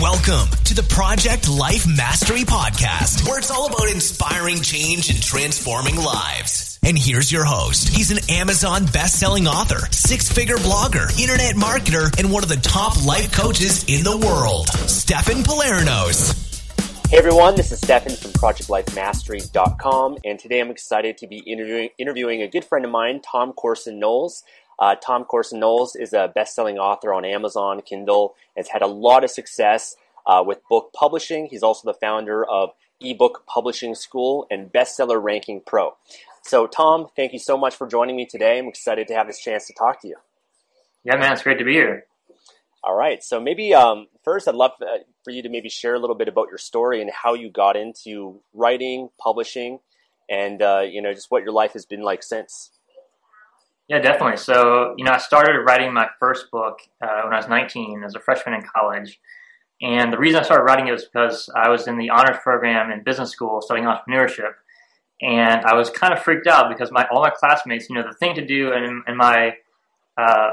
Welcome to the Project Life Mastery Podcast, where it's all about inspiring change and transforming lives. And here's your host. He's an Amazon best-selling author, six-figure blogger, internet marketer, and one of the top life coaches in the world, Stefan Palernos. Hey everyone, this is Stefan from ProjectLifeMastery.com, and today I'm excited to be interviewing, interviewing a good friend of mine, Tom Corson Knowles. Uh, Tom Corson Knowles is a best-selling author on Amazon, Kindle, has had a lot of success uh, with book publishing. He's also the founder of eBook Publishing School and Bestseller Ranking Pro. So, Tom, thank you so much for joining me today. I'm excited to have this chance to talk to you. Yeah, man, it's great to be here. All right. So maybe um, first, I'd love uh, for you to maybe share a little bit about your story and how you got into writing, publishing, and uh, you know just what your life has been like since. Yeah, definitely. So you know, I started writing my first book uh, when I was 19 as a freshman in college, and the reason I started writing it was because I was in the honors program in business school studying entrepreneurship, and I was kind of freaked out because my all my classmates, you know, the thing to do in, in my uh,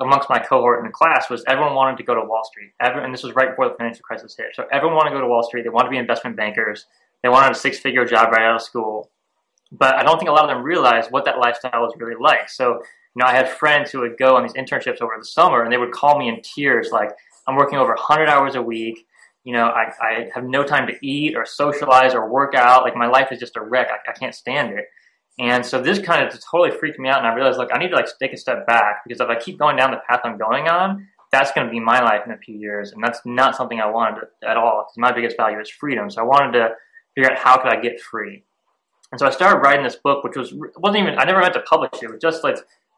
amongst my cohort in the class was everyone wanted to go to Wall Street. And this was right before the financial crisis hit. So everyone wanted to go to Wall Street. They wanted to be investment bankers. They wanted a six-figure job right out of school. But I don't think a lot of them realize what that lifestyle was really like. So, you know, I had friends who would go on these internships over the summer and they would call me in tears like, I'm working over 100 hours a week. You know, I, I have no time to eat or socialize or work out. Like, my life is just a wreck. I, I can't stand it. And so this kind of totally freaked me out, and I realized, look, I need to like take a step back because if I keep going down the path I'm going on, that's going to be my life in a few years, and that's not something I wanted at all. Because my biggest value is freedom, so I wanted to figure out how could I get free. And so I started writing this book, which was wasn't even I never meant to publish it. It was just like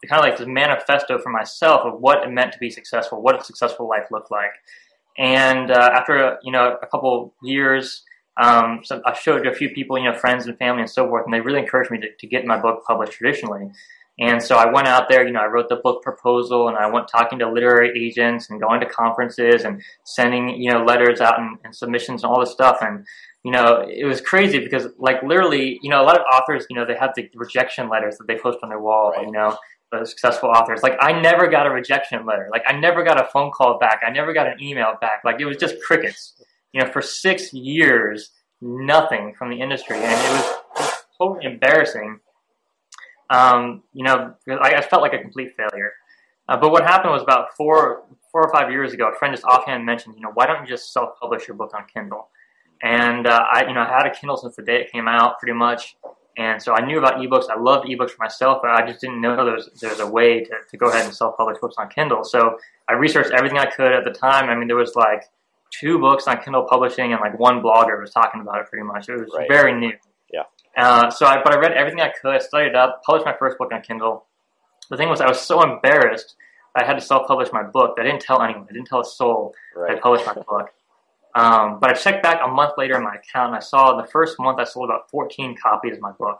kind of like this manifesto for myself of what it meant to be successful, what a successful life looked like. And uh, after you know a couple years um, so I showed it to a few people, you know, friends and family and so forth, and they really encouraged me to, to get my book published traditionally. And so I went out there, you know, I wrote the book proposal and I went talking to literary agents and going to conferences and sending, you know, letters out and, and submissions and all this stuff. And, you know, it was crazy because like literally, you know, a lot of authors, you know, they have the rejection letters that they post on their wall, right. you know, the successful authors. Like I never got a rejection letter. Like I never got a phone call back. I never got an email back. Like it was just crickets you know, for six years, nothing from the industry, and it was totally embarrassing. Um, you know, I, I, felt like a complete failure. Uh, but what happened was about four, four or five years ago, a friend just offhand mentioned, you know, why don't you just self-publish your book on Kindle? And uh, I, you know, I had a Kindle since the day it came out, pretty much. And so I knew about ebooks. I loved ebooks for myself, but I just didn't know there was, there was a way to, to go ahead and self-publish books on Kindle. So I researched everything I could at the time. I mean, there was like two books on Kindle publishing and like one blogger was talking about it pretty much. It was right. very new. Yeah. Uh, so I, but I read everything I could, I studied up, published my first book on Kindle. The thing was, I was so embarrassed I had to self-publish my book. I didn't tell anyone. I didn't tell a soul right. I published my book. Um, but I checked back a month later in my account, and I saw the first month I sold about 14 copies of my book.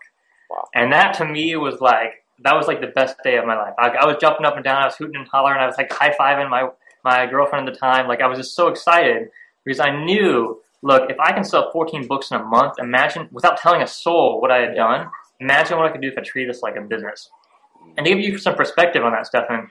Wow. And that to me was like that was like the best day of my life. I, I was jumping up and down, I was hooting and hollering, I was like high fiving my my girlfriend at the time. Like I was just so excited because I knew, look, if I can sell 14 books in a month, imagine without telling a soul what I had done. Imagine what I could do if I treated this like a business. And to give you some perspective on that, Stefan,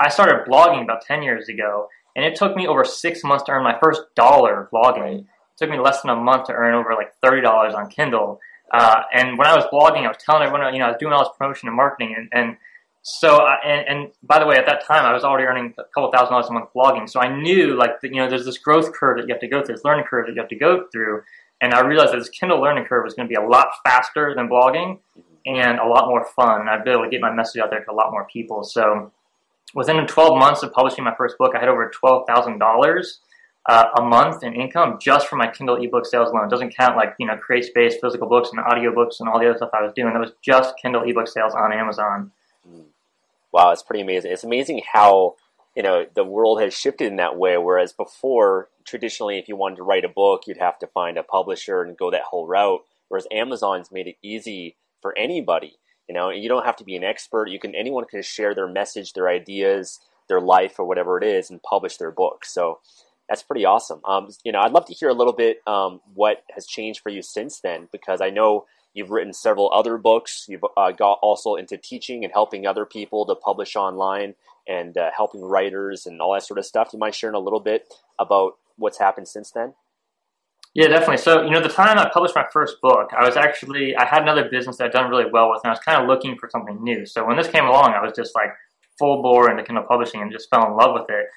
I started blogging about 10 years ago, and it took me over six months to earn my first dollar blogging. It took me less than a month to earn over like $30 on Kindle. Uh, and when I was blogging, I was telling everyone, you know, I was doing all this promotion and marketing, and, and so, uh, and, and, by the way, at that time, I was already earning a couple thousand dollars a month blogging. So I knew, like, you know, there's this growth curve that you have to go through, this learning curve that you have to go through. And I realized that this Kindle learning curve was going to be a lot faster than blogging and a lot more fun. I'd be able to get my message out there to a lot more people. So within 12 months of publishing my first book, I had over $12,000 uh, a month in income just from my Kindle ebook sales alone. It doesn't count like, you know, CreateSpace, physical books, and audiobooks and all the other stuff I was doing. That was just Kindle ebook sales on Amazon wow, it's pretty amazing. It's amazing how you know the world has shifted in that way. Whereas before, traditionally, if you wanted to write a book, you'd have to find a publisher and go that whole route. Whereas Amazon's made it easy for anybody. You know, you don't have to be an expert. You can anyone can share their message, their ideas, their life, or whatever it is, and publish their book. So that's pretty awesome. Um, you know, I'd love to hear a little bit um, what has changed for you since then, because I know You've written several other books. You've uh, got also into teaching and helping other people to publish online and uh, helping writers and all that sort of stuff. You mind sharing a little bit about what's happened since then? Yeah, definitely. So, you know, the time I published my first book, I was actually, I had another business that I'd done really well with, and I was kind of looking for something new. So when this came along, I was just like full bore into Kindle publishing and just fell in love with it.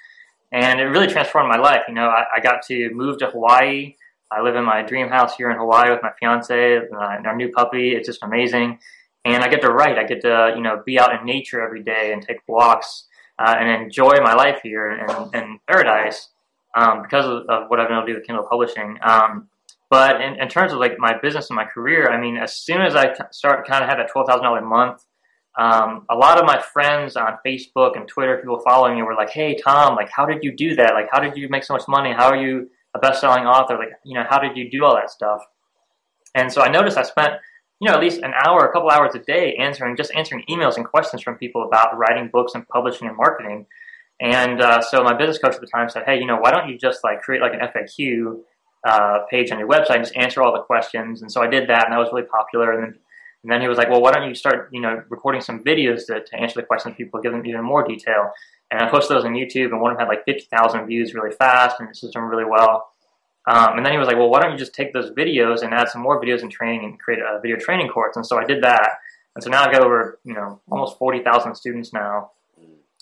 And it really transformed my life. You know, I, I got to move to Hawaii. I live in my dream house here in Hawaii with my fiance and our new puppy. It's just amazing. And I get to write. I get to, you know, be out in nature every day and take walks uh, and enjoy my life here in, in paradise um, because of, of, what I've been able to do with Kindle publishing. Um, but in, in, terms of like my business and my career, I mean, as soon as I start kind of have that twelve thousand dollar a month, um, a lot of my friends on Facebook and Twitter, people following me, were like, "Hey, Tom, like, how did you do that? Like, how did you make so much money? How are you a best-selling author? Like, you know, how did you do all that stuff?" And so I noticed I spent, you know, at least an hour, a couple hours a day answering just answering emails and questions from people about writing books and publishing and marketing. And uh, so my business coach at the time said, "Hey, you know, why don't you just like create like an FAQ uh, page on your website and just answer all the questions?" And so I did that, and that was really popular. And then, and then he was like, "Well, why don't you start, you know, recording some videos to, to answer the questions people, give them even more detail?" And I posted those on YouTube, and one of them had like fifty thousand views really fast, and it's doing really well. Um, and then he was like, "Well, why don't you just take those videos and add some more videos and training and create a video training course?" And so I did that. And so now I've got over, you know, almost forty thousand students now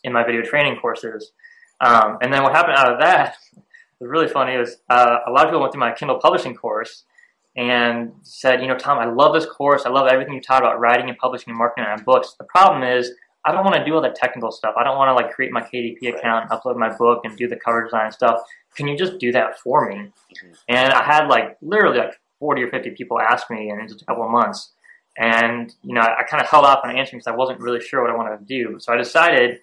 in my video training courses. Um, and then what happened out of that was really funny was uh, a lot of people went through my Kindle publishing course and said, you know, Tom, I love this course. I love everything you taught about writing and publishing and marketing on books. The problem is I don't want to do all the technical stuff. I don't want to like create my KDP account, upload my book, and do the cover design stuff. Can you just do that for me? Mm-hmm. And I had like literally like 40 or 50 people ask me in just a couple of months. And, you know, I, I kind of held off on answering because I wasn't really sure what I wanted to do. So I decided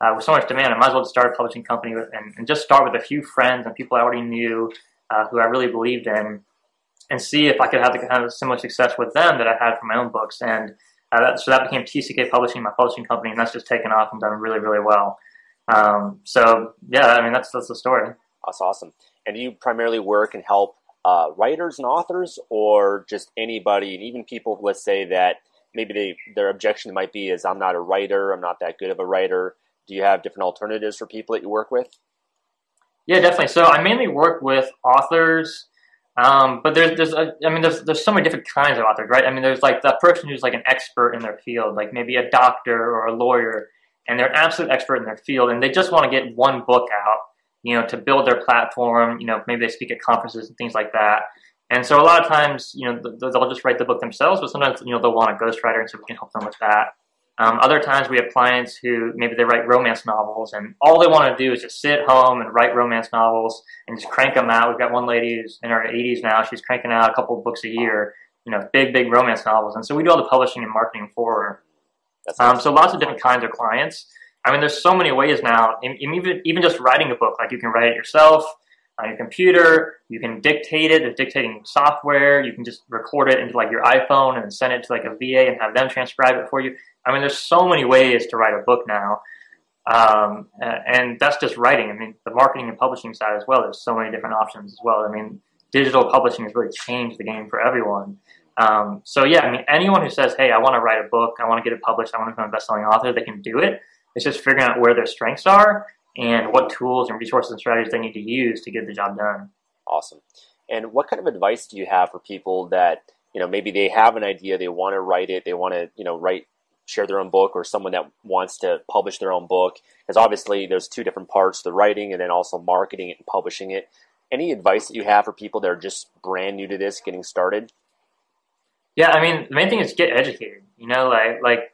uh, with so much demand, I might as well just start a publishing company with, and, and, just start with a few friends and people I already knew uh, who I really believed in, and see if I could have the kind of similar success with them that I had for my own books. And uh, that, so that became TCK Publishing, my publishing company, and that's just taken off and done really, really well. Um, so yeah, I mean that's that's the story. That's awesome. And do you primarily work and help uh, writers and authors, or just anybody, and even people, let's say that maybe they, their objection might be is I'm not a writer, I'm not that good of a writer do you have different alternatives for people that you work with? Yeah, definitely. So I mainly work with authors, um, but there's there's a, I mean there's there's so many different kinds of authors, right? I mean there's like that person who's like an expert in their field, like maybe a doctor or a lawyer, and they're an absolute expert in their field, and they just want to get one book out, you know, to build their platform. You know, maybe they speak at conferences and things like that. And so a lot of times, you know, they'll just write the book themselves, but sometimes you know they'll want a ghostwriter, and so we can help them with that. Um, other times we have clients who maybe they write romance novels and all they want to do is just sit home and write romance novels and just crank them out. We've got one lady who's in her 80s now. She's cranking out a couple of books a year, you know, big, big romance novels. And so we do all the publishing and marketing for her. Um, so lots of different kinds of clients. I mean, there's so many ways now, even, even just writing a book, like you can write it yourself on your computer. You can dictate it. There's dictating software. You can just record it into like your iPhone and send it to like a VA and have them transcribe it for you. I mean, there's so many ways to write a book now. Um, and that's just writing. I mean, the marketing and publishing side as well. There's so many different options as well. I mean, digital publishing has really changed the game for everyone. Um, so yeah, I mean, anyone who says, "Hey, I want to write a book. I want to get it published. I want to become a best-selling author," they can do it. It's just figuring out where their strengths are and what tools and resources and strategies they need to use to get the job done. Awesome. And what kind of advice do you have for people that you know maybe they have an idea, they want to write it, they want to you know write share their own book or someone that wants to publish their own book because obviously there's two different parts the writing and then also marketing it and publishing it any advice that you have for people that are just brand new to this getting started yeah i mean the main thing is get educated you know like like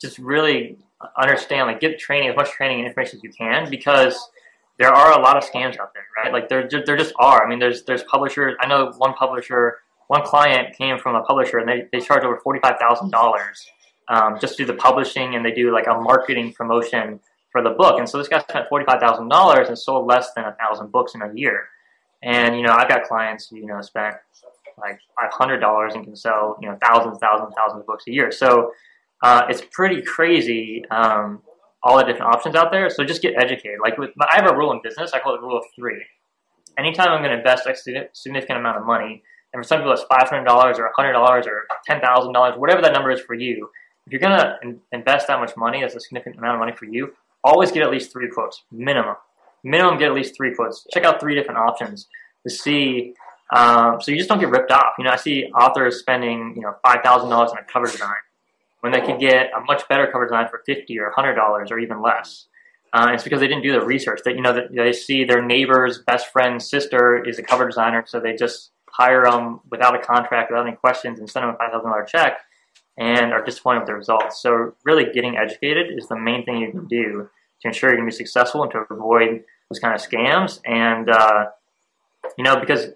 just really understand like get training as much training and information as you can because there are a lot of scams out there right like there, there just are i mean there's there's publishers i know one publisher one client came from a publisher and they, they charge over $45000 um, just do the publishing and they do like a marketing promotion for the book. And so this guy spent $45,000 and sold less than a thousand books in a year. And, you know, I've got clients who, you know, spent like $500 and can sell, you know, thousands, thousands, thousands of books a year. So uh, it's pretty crazy, um, all the different options out there. So just get educated. Like with, I have a rule in business. I call it the rule of three. Anytime I'm going to invest a significant amount of money, and for some people it's $500 or $100 or $10,000, whatever that number is for you, if you're going to in- invest that much money, that's a significant amount of money for you, always get at least three quotes, minimum. minimum get at least three quotes. Check out three different options to see. Um, so you just don't get ripped off. You know, I see authors spending you know five thousand dollars on a cover design when they could get a much better cover design for fifty or hundred dollars or even less. Uh, it's because they didn't do the research. That you know that they see their neighbor's best friend's sister is a cover designer, so they just hire them without a contract, without any questions, and send them a five thousand dollar check, and are disappointed with the results. So really, getting educated is the main thing you can do to ensure you can be successful and to avoid those kind of scams. And uh, you know, because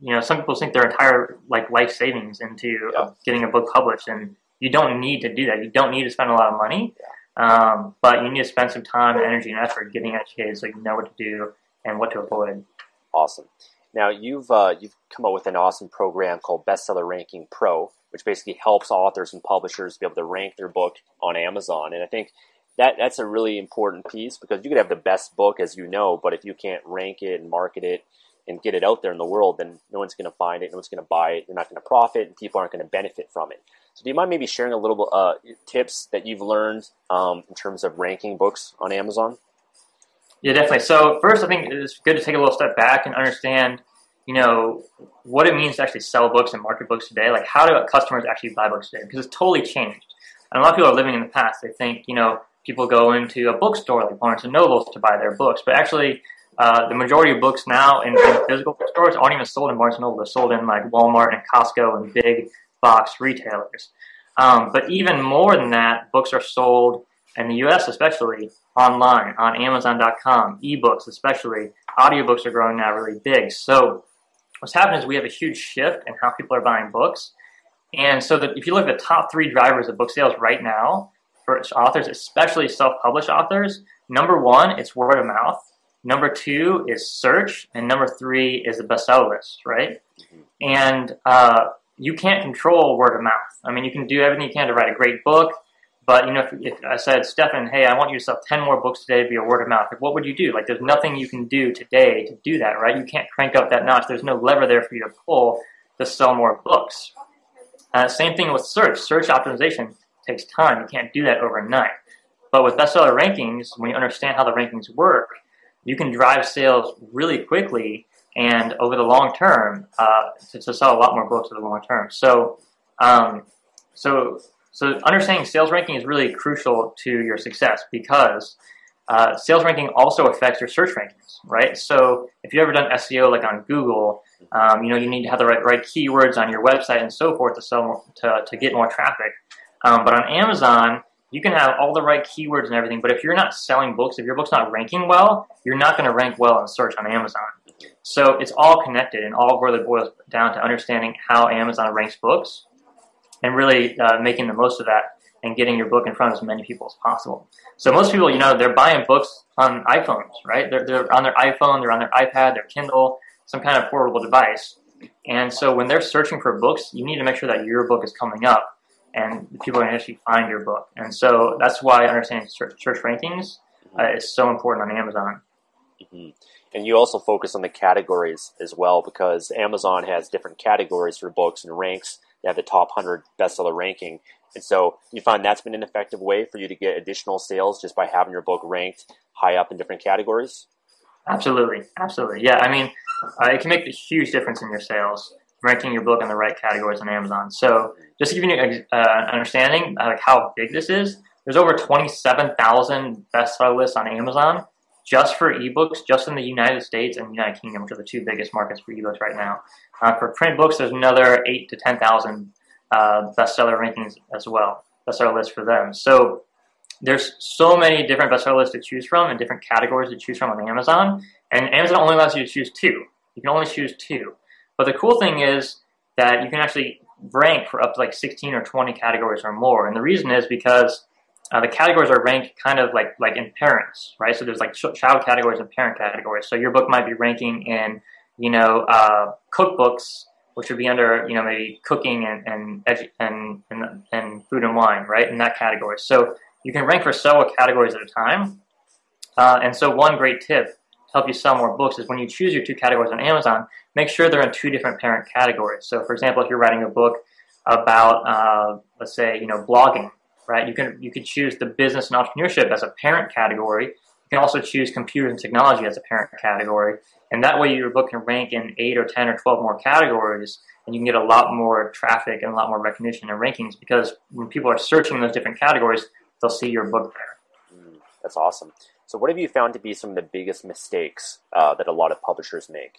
you know, some people sink their entire like life savings into yeah. getting a book published, and you don't need to do that. You don't need to spend a lot of money. Yeah um, but you need to spend some time, and energy, and effort getting educated so you know what to do and what to avoid. Awesome. Now you've uh, you've come up with an awesome program called Bestseller Ranking Pro, which basically helps authors and publishers be able to rank their book on Amazon. And I think that that's a really important piece because you could have the best book, as you know, but if you can't rank it and market it and get it out there in the world, then no one's going to find it, no one's going to buy it, you're not going to profit, and people aren't going to benefit from it. So, do you mind maybe sharing a little uh, tips that you've learned um, in terms of ranking books on Amazon? Yeah, definitely. So, first, I think it's good to take a little step back and understand, you know, what it means to actually sell books and market books today. Like, how do customers actually buy books today? Because it's totally changed. And a lot of people are living in the past. They think, you know, people go into a bookstore like Barnes and Nobles to buy their books, but actually, uh, the majority of books now in, in physical bookstores aren't even sold in Barnes and Noble. They're sold in like Walmart and Costco and big box retailers. Um, but even more than that, books are sold in the US, especially online on Amazon.com, ebooks, especially audiobooks are growing now really big. So what's happening is we have a huge shift in how people are buying books. And so if you look at the top three drivers of book sales right now for authors, especially self-published authors, number one, it's word of mouth. Number two is search, and number three is the bestseller list, right? Mm-hmm. And uh, you can't control word of mouth. I mean, you can do everything you can to write a great book, but you know, if, if I said, Stefan, hey, I want you to sell ten more books today to be a word of mouth, like what would you do? Like, there's nothing you can do today to do that, right? You can't crank up that notch. There's no lever there for you to pull to sell more books. Uh, same thing with search. Search optimization takes time. You can't do that overnight. But with bestseller rankings, when you understand how the rankings work, you can drive sales really quickly and over the long term uh, to, sell a lot more books over the long term. So, um, so, so understanding sales ranking is really crucial to your success because uh, sales ranking also affects your search rankings, right? So, if you've ever done SEO like on Google, um, you know you need to have the right right keywords on your website and so forth to sell to to get more traffic. Um, but on Amazon, you can have all the right keywords and everything, but if you're not selling books, if your book's not ranking well, you're not going to rank well in search on Amazon. So it's all connected and all really boils down to understanding how Amazon ranks books and really uh, making the most of that and getting your book in front of as many people as possible. So most people, you know, they're buying books on iPhones, right? They're, they're on their iPhone, they're on their iPad, their Kindle, some kind of portable device. And so when they're searching for books, you need to make sure that your book is coming up and people can actually find your book. And so that's why understanding search, search rankings uh, is so important on Amazon. Mm-hmm. And you also focus on the categories as well because Amazon has different categories for books and ranks. They have the top 100 bestseller ranking. And so you find that's been an effective way for you to get additional sales just by having your book ranked high up in different categories? Absolutely. Absolutely. Yeah. I mean, uh, it can make a huge difference in your sales ranking your book in the right categories on Amazon. So just to give you an uh, understanding uh, like how big this is, there's over 27,000 bestseller lists on Amazon just for ebooks, just in the United States and United Kingdom, which are the two biggest markets for ebooks right now. Uh, for print books, there's another eight to ten thousand uh, bestseller rankings as well, bestseller lists for them. So there's so many different bestseller lists to choose from and different categories to choose from on Amazon, and Amazon only allows you to choose two. You can only choose two. But the cool thing is that you can actually rank for up to like 16 or 20 categories or more, and the reason is because uh, the categories are ranked kind of like like in parents, right? So there's like child categories and parent categories. So your book might be ranking in you know uh, cookbooks, which would be under you know maybe cooking and and, edu- and and and food and wine, right? In that category. So you can rank for several categories at a time. Uh, and so one great tip help you sell more books is when you choose your two categories on Amazon, make sure they're in two different parent categories. So for example, if you're writing a book about uh, let's say you know blogging right? You can you could choose the business and entrepreneurship as a parent category, You can also choose computers and technology as a parent category, and that way your book can rank in eight or ten or twelve more categories, and you can get a lot more traffic and a lot more recognition and rankings because when people are searching those different categories, they'll see your book there. Mm, that's awesome. So, what have you found to be some of the biggest mistakes uh, that a lot of publishers make?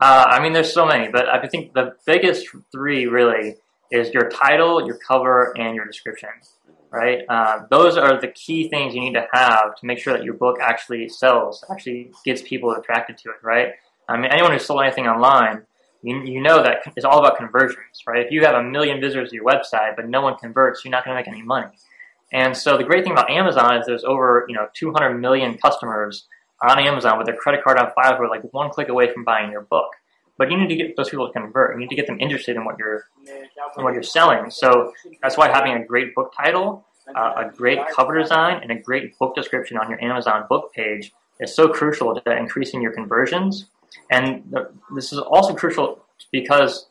Uh, I mean, there's so many, but I think the biggest three really is your title, your cover, and your description. Right? Uh, those are the key things you need to have to make sure that your book actually sells, actually gets people attracted to it. Right? I mean, anyone who's sold anything online, you, you know that it's all about conversions. Right? If you have a million visitors to your website, but no one converts, you're not going to make any money. And so the great thing about Amazon is there's over you know 200 million customers on Amazon with their credit card on file who are like one click away from buying your book. But you need to get those people to convert. You need to get them interested in what you're in what you're selling. So that's why having a great book title, uh, a great cover design, and a great book description on your Amazon book page is so crucial to increasing your conversions. And the, this is also crucial because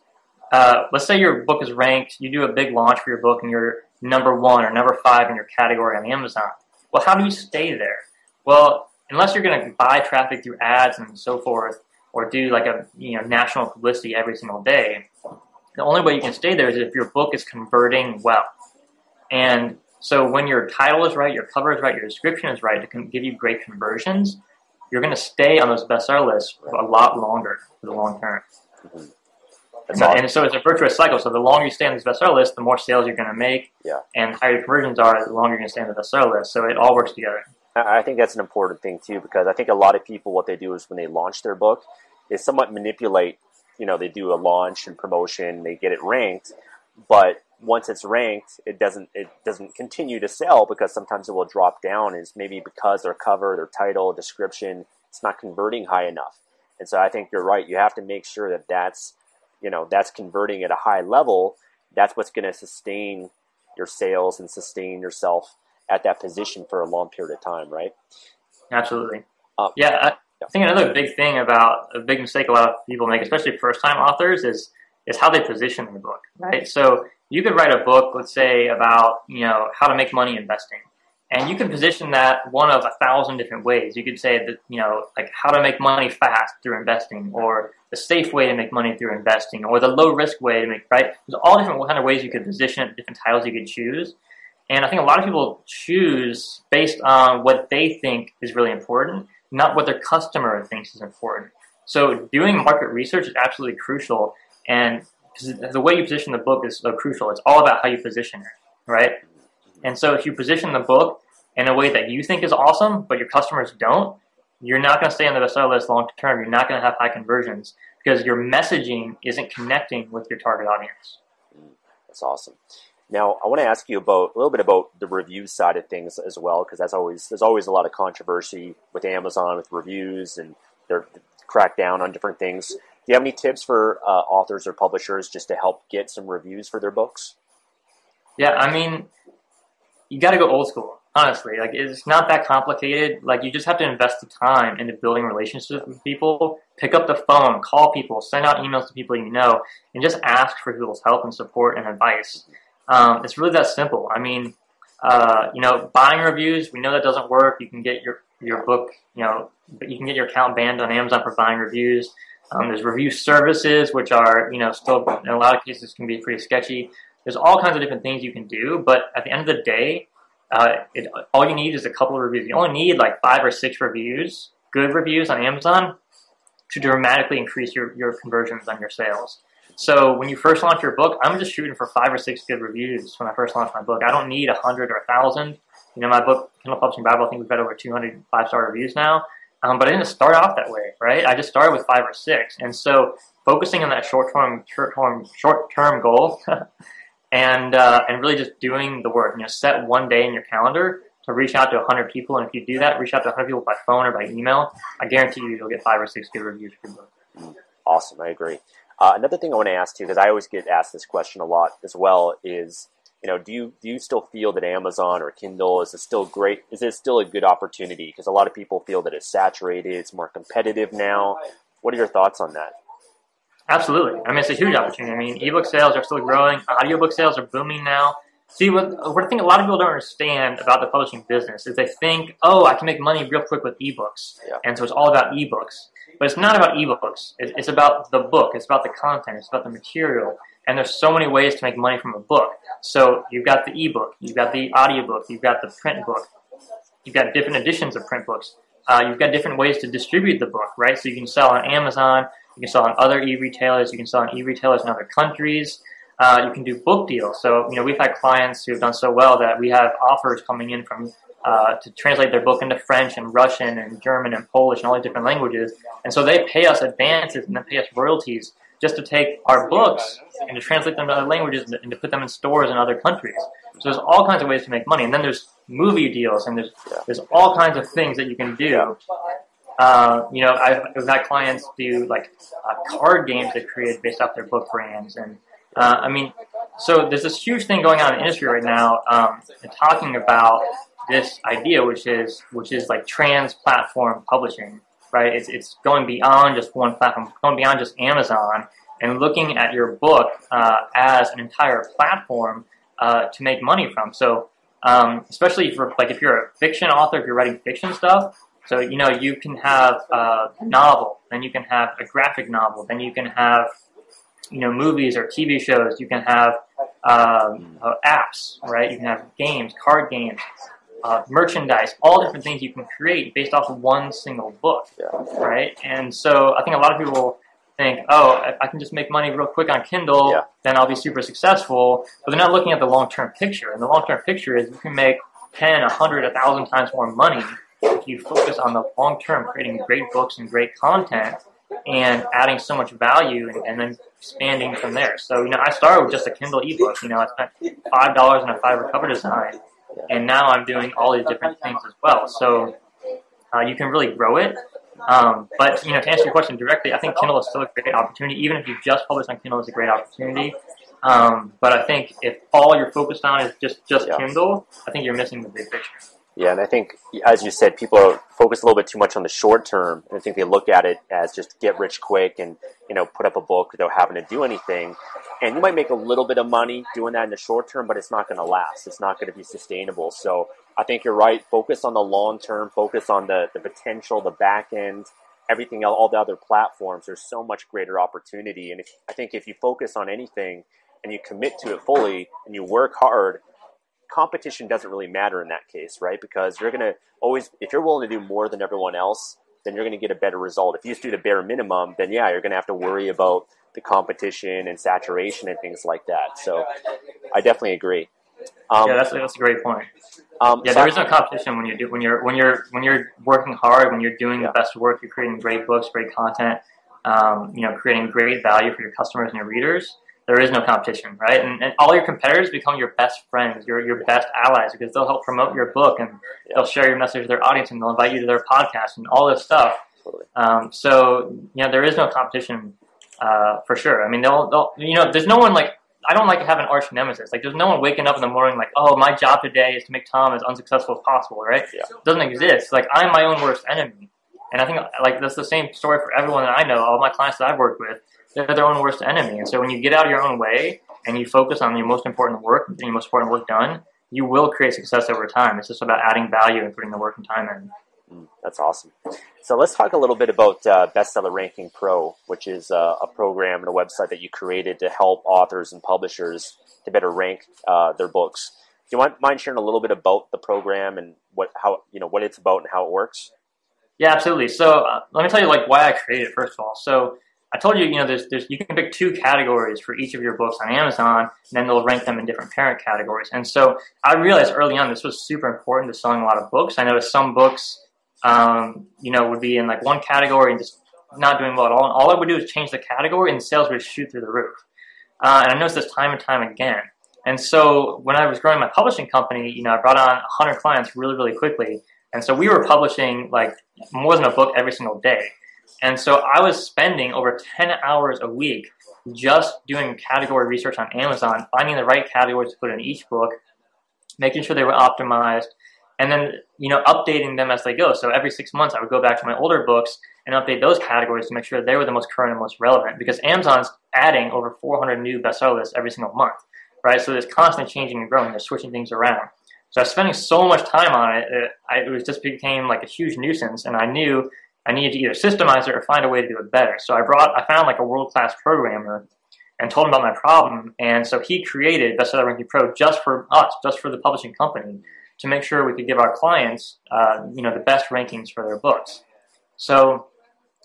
uh, let's say your book is ranked, you do a big launch for your book, and you're number one or number five in your category on Amazon. Well, how do you stay there? Well, unless you're going to buy traffic through ads and so forth, or do like a you know national publicity every single day, the only way you can stay there is if your book is converting well. And so when your title is right, your cover is right, your description is right to give you great conversions, you're going to stay on those bestseller lists for a lot longer for the long term. Mm-hmm. And, awesome. and, so it's a virtuous cycle. So the longer you stay on this bestseller list, the more sales you're going to make, yeah. and higher your conversions are, the longer you're going to stay on the bestseller list. So it all works together. I think that's an important thing too, because I think a lot of people, what they do is when they launch their book, they somewhat manipulate. You know, they do a launch and promotion, they get it ranked, but once it's ranked, it doesn't it doesn't continue to sell because sometimes it will drop down. Is maybe because their cover, their title, description, it's not converting high enough. And so I think you're right. You have to make sure that that's you know that's converting at a high level. That's what's going to sustain your sales and sustain yourself at that position for a long period of time, right? Absolutely. Um, yeah, I, I, think another big thing about a big mistake a lot of people make, especially first-time authors, is is how they position their book, right? So you could write a book, let's say, about you know how to make money investing, and you can position that one of a thousand different ways. You could say that you know like how to make money fast through investing, or the safe way to make money through investing, or the low risk way to make right. There's all different kind of ways you could position it, different titles you could choose. And I think a lot of people choose based on what they think is really important, not what their customer thinks is important. So doing market research is absolutely crucial. And the way you position the book is so crucial. It's all about how you position it, right? And so if you position the book in a way that you think is awesome, but your customers don't, you're not going to stay on the bestseller list long term. You're not going to have high conversions because your messaging isn't connecting with your target audience. That's awesome. Now, I want to ask you about a little bit about the review side of things as well, because that's always there's always a lot of controversy with Amazon with reviews and they're crack down on different things. Do you have any tips for uh, authors or publishers just to help get some reviews for their books? Yeah, I mean, you got to go old school. Honestly, like it's not that complicated. Like you just have to invest the time into building relationships with people. Pick up the phone, call people, send out emails to people you know, and just ask for people's help and support and advice. Um, it's really that simple. I mean, uh, you know, buying reviews, we know that doesn't work. You can get your, your book, you know, you can get your account banned on Amazon for buying reviews. Um, there's review services, which are, you know, still in a lot of cases can be pretty sketchy. There's all kinds of different things you can do, but at the end of the day, uh, it, all you need is a couple of reviews. You only need like five or six reviews, good reviews on Amazon, to dramatically increase your, your conversions on your sales. So when you first launch your book, I'm just shooting for five or six good reviews when I first launch my book. I don't need a hundred or a thousand. You know, my book, Kindle Publishing Bible, I think we've got over 200 five-star reviews now. Um, but I didn't start off that way, right? I just started with five or six. And so focusing on that short-term, short-term, short-term goal and, uh, and really just doing the work, you know, set one day in your calendar to reach out to 100 people. And if you do that, reach out to 100 people by phone or by email, I guarantee you you'll get five or six good reviews for your book. Awesome. I agree. Uh, another thing I want to ask you, because I always get asked this question a lot as well, is you know, do you do you still feel that Amazon or Kindle is still great? Is it still a good opportunity? Because a lot of people feel that it's saturated, it's more competitive now. What are your thoughts on that? Absolutely. I mean, it's a huge opportunity. I mean, ebook sales are still growing. Audiobook sales are booming now. See, what, what I think a lot of people don't understand about the publishing business is they think, oh, I can make money real quick with ebooks. Yeah. And so it's all about ebooks. But it's not about ebooks. It, it's about the book. It's about the content. It's about the material. And there's so many ways to make money from a book. So you've got the ebook, you've got the audiobook, you've got the print book, you've got different editions of print books. Uh, you've got different ways to distribute the book, right? So you can sell on Amazon, you can sell on other e-retailers, you can sell on e-retailers in other countries. Uh, you can do book deals. So, you know, we've had clients who have done so well that we have offers coming in from uh, to translate their book into French and Russian and German and Polish and all these different languages. And so they pay us advances and then pay us royalties just to take our books and to translate them to other languages and to put them in stores in other countries. So there's all kinds of ways to make money. And then there's movie deals and there's there's all kinds of things that you can do. Uh, you know, I've, I've had clients do like uh, card games they created based off their book brands and uh, I mean, so there's this huge thing going on in the industry right now, um, talking about this idea, which is which is like trans-platform publishing, right? It's it's going beyond just one platform, going beyond just Amazon, and looking at your book uh, as an entire platform uh, to make money from. So, um, especially for like if you're a fiction author, if you're writing fiction stuff. So you know you can have a novel, then you can have a graphic novel, then you can have you know movies or TV shows. You can have um, uh, apps, right? You can have games, card games, uh, merchandise, all different things you can create based off of one single book, Yeah. right? And so I think a lot of people think, oh, I- can just make money real quick on Kindle, Yeah. then I'll be super successful. But they're not looking at the long term picture. And the long term picture is you can make 10, 100, 1,000 times more money if you focus on the long term, creating great books and great content and adding so much value and, and then expanding from there. So, you know, I started with just a Kindle ebook. You know, I spent five dollars on a Fiverr cover design, and now I'm doing all these different things as well. So, uh, you can really grow it. Um, but you know, to answer your question directly, I think Kindle is still a great opportunity. Even if you just publish on Kindle, it's a great opportunity. Um, but I think if all you're focused on is just just Yeah. Kindle, I think you're missing the big picture. Yeah, and I think, as you said, people are focused a little bit too much on the short term. And I think they look at it as just get rich quick and you know put up a book without having to do anything. And you might make a little bit of money doing that in the short term, but it's not going to last. It's not going to be sustainable. So I think you're right. Focus on the long term. Focus on the the potential, the back end, everything, else, all the other platforms. There's so much greater opportunity. And if, I think if you focus on anything and you commit to it fully and you work hard, competition doesn't really matter in that case, right? Because you're going to always, if you're willing to do more than everyone else, then you're going to get a better result. If you just do the bare minimum, then yeah, you're going to have to worry about the competition and saturation and things like that. So I definitely agree. Um, yeah, that's that's a great point. um, Yeah, so there is no competition when you do when you're when you're when you're working hard, when you're doing Yeah. the best work, you're creating great books, great content, um, you know, creating great value for your customers and your readers. There is no competition, right? And, and all your competitors become your best friends, your your best allies, because they'll help promote your book and they'll share your message to their audience and they'll invite you to their podcast and all this stuff. Um, so you know, there is no competition uh, for sure. I mean, they'll, they'll you know, there's no one like I don't like to have an arch nemesis. Like, there's no one waking up in the morning like, oh, my job today is to make Tom as unsuccessful as possible, right? Yeah. It doesn't exist. Like, I'm my own worst enemy. And I think, like, that's the same story for everyone that I know, all my clients that I've worked with, they're their own worst enemy. And so when you get out of your own way and you focus on your most important work, getting your most important work done, you will create success over time. It's just about adding value and putting the work and time in. Mm, That's awesome. So let's talk a little bit about uh, Bestseller Ranking Pro, which is uh, a program and a website that you created to help authors and publishers to better rank uh, their books. Do you want, mind sharing a little bit about the program and what how you know what it's about and how it works? Yeah, absolutely. So uh, let me tell you like why I created it first of all. So I told you, you know, there's, there's you can pick two categories for each of your books on Amazon, and then they'll rank them in different parent categories. And so I realized early on this was super important to selling a lot of books. I noticed some books, um, you know, would be in like one category and just not doing well at all. And all I would do is change the category, and sales would shoot through the roof. Uh, and I noticed this time and time again. And so when I was growing my publishing company, you know, I brought on 100 clients really, really quickly. And so we were publishing like more than a book every single day. And so I was spending over 10 hours a week just doing category research on Amazon, finding the right categories to put in each book, making sure they were optimized, and then, you know, updating them as they go. So every six months I would go back to my older books and update those categories to make sure they were the most current and most relevant because Amazon's adding over 400 new bestseller lists every single month. right? So it's constantly changing and growing. They're switching things around. So I was spending so much time on it, it, I, it was just became like a huge nuisance, and I knew I needed to either systemize it or find a way to do it better. So I brought, I found like a world class programmer and told him about my problem, and so he created Bestseller Ranking Pro just for us, just for the publishing company, to make sure we could give our clients, uh, you know, the best rankings for their books. So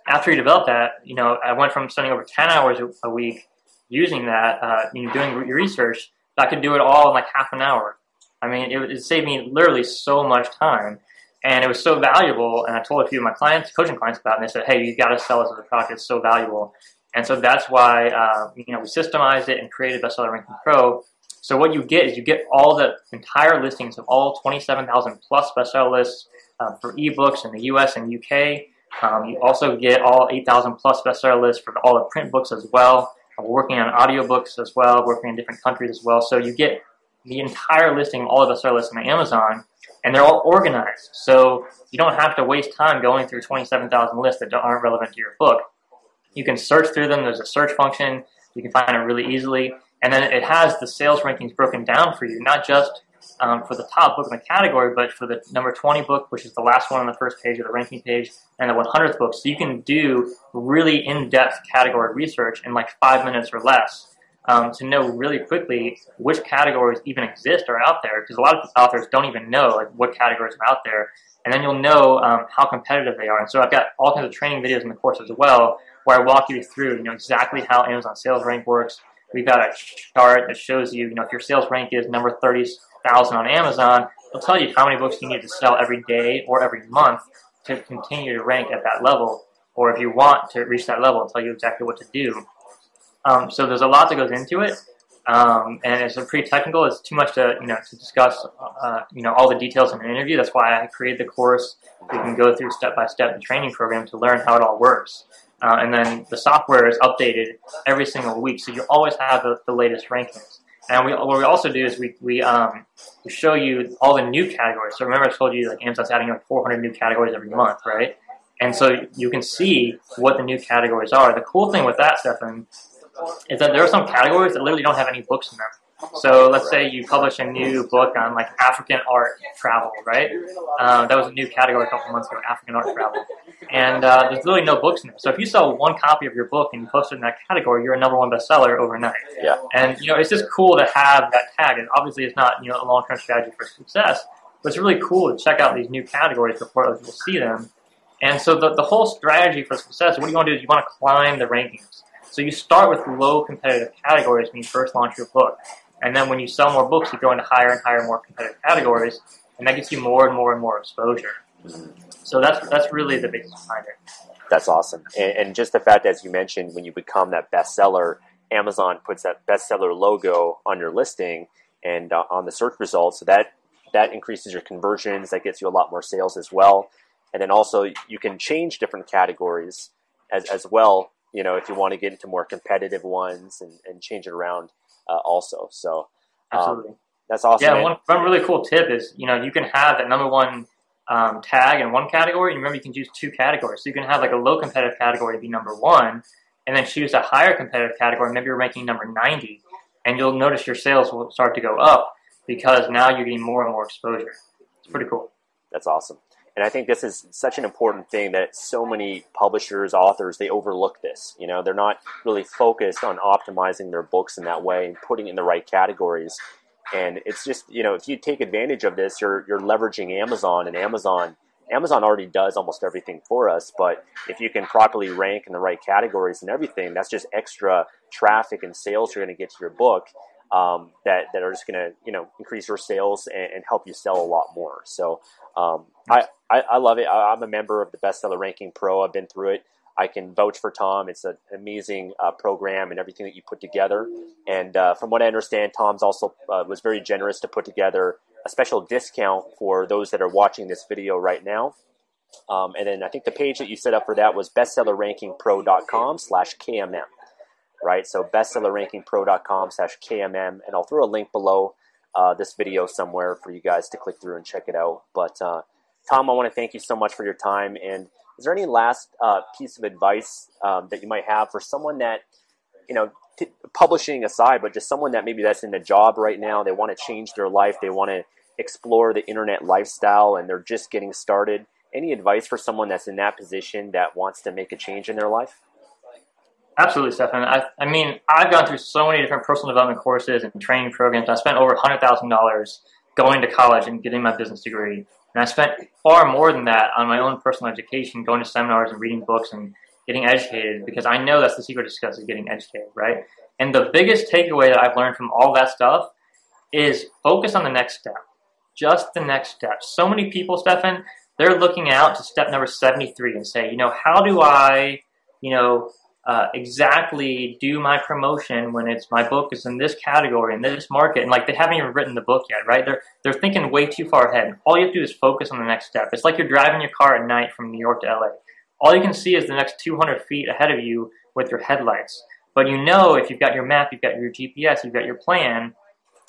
after he developed that, you know, I went from spending over 10 hours a week using that, uh, you know, doing research, I could do it all in like half an hour. I mean, it, it, saved me literally so much time. And it was so valuable. And I told a few of my clients, coaching clients about it, and they said, hey, you got to sell this as a product. It's so valuable. And so that's why, uh, you know, we systemized it and created Bestseller Ranking Pro. So what you get is you get all the entire listings of all 27,000 plus bestseller lists uh, for ebooks in the US and UK. Um, you also get all 8,000 plus bestseller lists for all the print books as well. We're working on audiobooks as well, working in different countries as well. So you get the entire listing, all of the bestseller lists on Amazon, and they're all organized. So you don't have to waste time going through 27,000 lists that aren't relevant to your book. You can search through them. There's a search function. You can find it really easily. And then it has the sales rankings broken down for you, not just um, for the top book in the category, but for the number 20 book, which is the last one on the first page of the ranking page, and the 100th book. So you can do really in depth category research in like five minutes or less um, to know really quickly which categories even exist or out there, because a lot of authors don't even know like what categories are out there. And then you'll know um, how competitive they are. And so I've got all kinds of training videos in the course as well, where I walk you through, you know, exactly how Amazon sales rank works. We've got a chart that shows you, you know, if your sales rank is number 30,000 on Amazon, it'll tell you how many books you need to sell every day or every month to continue to rank at that level. Or if you want to reach that level, it'll tell you exactly what to do. Um, so there's a lot that goes into it. Um, and it's pretty technical. It's too much to you know to discuss uh, you know all the details in an interview. That's why I created the course. We can go through step by step the training program to learn how it all works. Uh, and then the software is updated every single week, so you always have the, the latest rankings. And we, what we also do is we, we, um, we show you all the new categories. So remember I told you like Amazon's adding like 400 new categories every month, right? And so you can see what the new categories are. The cool thing with that, Stefan, is that there are some categories that literally don't have any books in them. So let's say you publish a new book on like African art travel, right? Uh, that was a new category a couple months ago, African art travel. And uh, there's literally no books in there. So if you sell one copy of your book and you post it in that category, you're a number one bestseller overnight. Yeah. And you know, it's just cool to have that tag. And obviously, it's not you know a long term strategy for success, but it's really cool to check out these new categories before other people see them. And so the, the whole strategy for success, what do you want to do is you want to climb the rankings. So you start with low competitive categories when you first launch your book. And then when you sell more books, you go into higher and higher, more competitive categories, and that gets you more and more and more exposure. So that's that's really the basis behind it. That's awesome, and, and just the fact, as you mentioned, when you become that bestseller, Amazon puts that bestseller logo on your listing and uh, on the search results. So that that increases your conversions. That gets you a lot more sales as well. And then also you can change different categories as, as well. You know, if you want to get into more competitive ones and, and change it around uh, also. So um, absolutely, that's awesome. Yeah, one, one really cool tip is you know you can have that number one um, tag in one category. And remember, you can choose two categories. So you can have like a low competitive category be number one, and then choose a higher competitive category. Maybe you're ranking number 90, and you'll notice your sales will start to go up because now you're getting more and more exposure. It's pretty cool. That's awesome. And I think this is such an important thing that so many publishers, authors, they overlook this. You know, they're not really focused on optimizing their books in that way and putting in the right categories. And it's just, you know, if you take advantage of this, you're you're leveraging Amazon and Amazon Amazon already does almost everything for us, but if you can properly rank in the right categories and everything, that's just extra traffic and sales you're going to get to your book um, that that are just going to you know increase your sales and, and, help you sell a lot more. So um, I, I, I love it. I, am a member of the Bestseller Ranking Pro. I've been through it. I can vouch for Tom. It's an amazing uh, program and everything that you put together. And uh, from what I understand, Tom's also uh, was very generous to put together a special discount for those that are watching this video right now. Um, and then I think the page that you set up for that was bestsellerrankingpro.com slash KMM, right? So bestsellerrankingpro.com slash KMM. And I'll throw a link below uh, this video somewhere for you guys to click through and check it out. But uh, Tom, I want to thank you so much for your time. And is there any last uh, piece of advice um, that you might have for someone that you know, t- publishing aside, but just someone that maybe that's in a job right now, they want to change their life, they want to explore the internet lifestyle, and they're just getting started. Any advice for someone that's in that position that wants to make a change in their life? Absolutely, Stefan. I, I mean, I've gone through so many different personal development courses and training programs. I spent over $100,000 going to college and getting my business degree. And I spent far more than that on my own personal education, going to seminars and reading books and getting educated because I know that's the secret to success is getting educated, right? And the biggest takeaway that I've learned from all that stuff is focus on the next step. Just the next step. So many people, Stefan, they're looking out to step number 73 and say, you know, how do I, you know, uh, exactly do my promotion when it's my book is in this category in this market and like they haven't even written the book yet right? They're they're thinking way too far ahead. All you have to do is focus on the next step. It's like you're driving your car at night from new york to la all you can see is the next 200 feet ahead of you with your headlights. But you know if you've got your map you've got your gps you've got your plan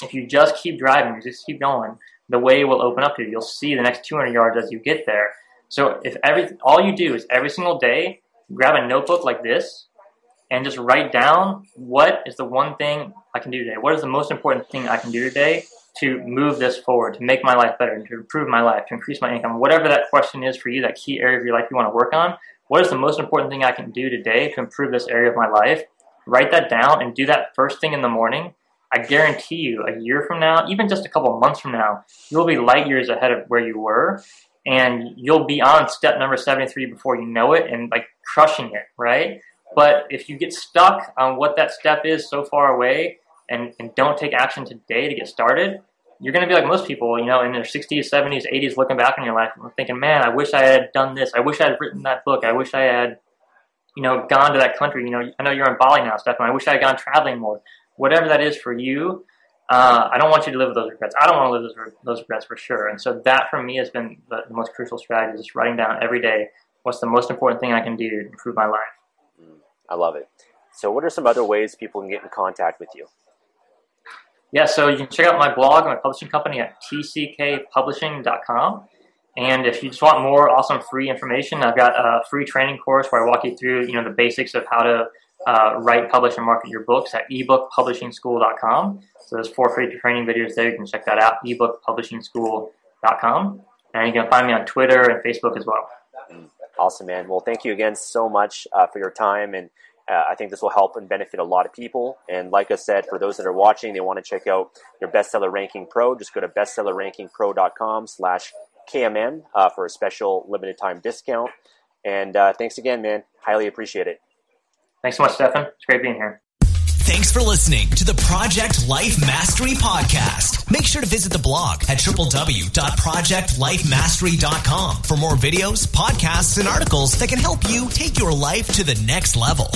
if you just keep driving you just keep going the way will open up to you. You'll see the next 200 yards as you get there. So if every all you do is every single day grab a notebook like this and just write down what is the one thing I can do today? What is the most important thing I can do today to move this forward, to make my life better, to improve my life, to increase my income? Whatever that question is for you, that key area of your life you want to work on, what is the most important thing I can do today to improve this area of my life? Write that down and do that first thing in the morning. I guarantee you, a year from now, even just a couple months from now, you'll be light years ahead of where you were and you'll be on step number 73 before you know it and like crushing it, right? But if you get stuck on what that step is so far away and, and don't take action today to get started, you're going to be like most people, you know, in their 60s, 70s, 80s, looking back on your life and thinking, man, I wish I had done this. I wish I had written that book. I wish I had, you know, gone to that country. You know, I know you're in Bali now, Stefan. I wish I had gone traveling more. Whatever that is for you, uh, I don't want you to live with those regrets. I don't want to live those, those regrets for sure. And so that for me has been the, the most crucial strategy, just writing down every day what's the most important thing I can do to improve my life. Mm, I love it. So, what are some other ways people can get in contact with you? Yeah, so you can check out my blog, and my publishing company at tckpublishing.com. And if you just want more awesome free information, I've got a free training course where I walk you through, you know, the basics of how to uh, write, publish, and market your books at ebookpublishingschool.com. So there's four free training videos there. You can check that out, ebookpublishingschool.com. And you can find me on Twitter and Facebook as well. Awesome, man. Well, thank you again so much uh, for your time. And uh, I think this will help and benefit a lot of people. And like I said, for those that are watching, they want to check out your Bestseller Ranking Pro. Just go to bestsellerrankingpro.com slash KMN uh, for a special limited time discount. And uh, thanks again, man. Highly appreciate it. Thanks so much, Stefan. It's great being here. Thanks for listening to the Project Life Mastery Podcast. Make sure to visit the blog at www.projectlifemastery.com for more videos, podcasts, and articles that can help you take your life to the next level.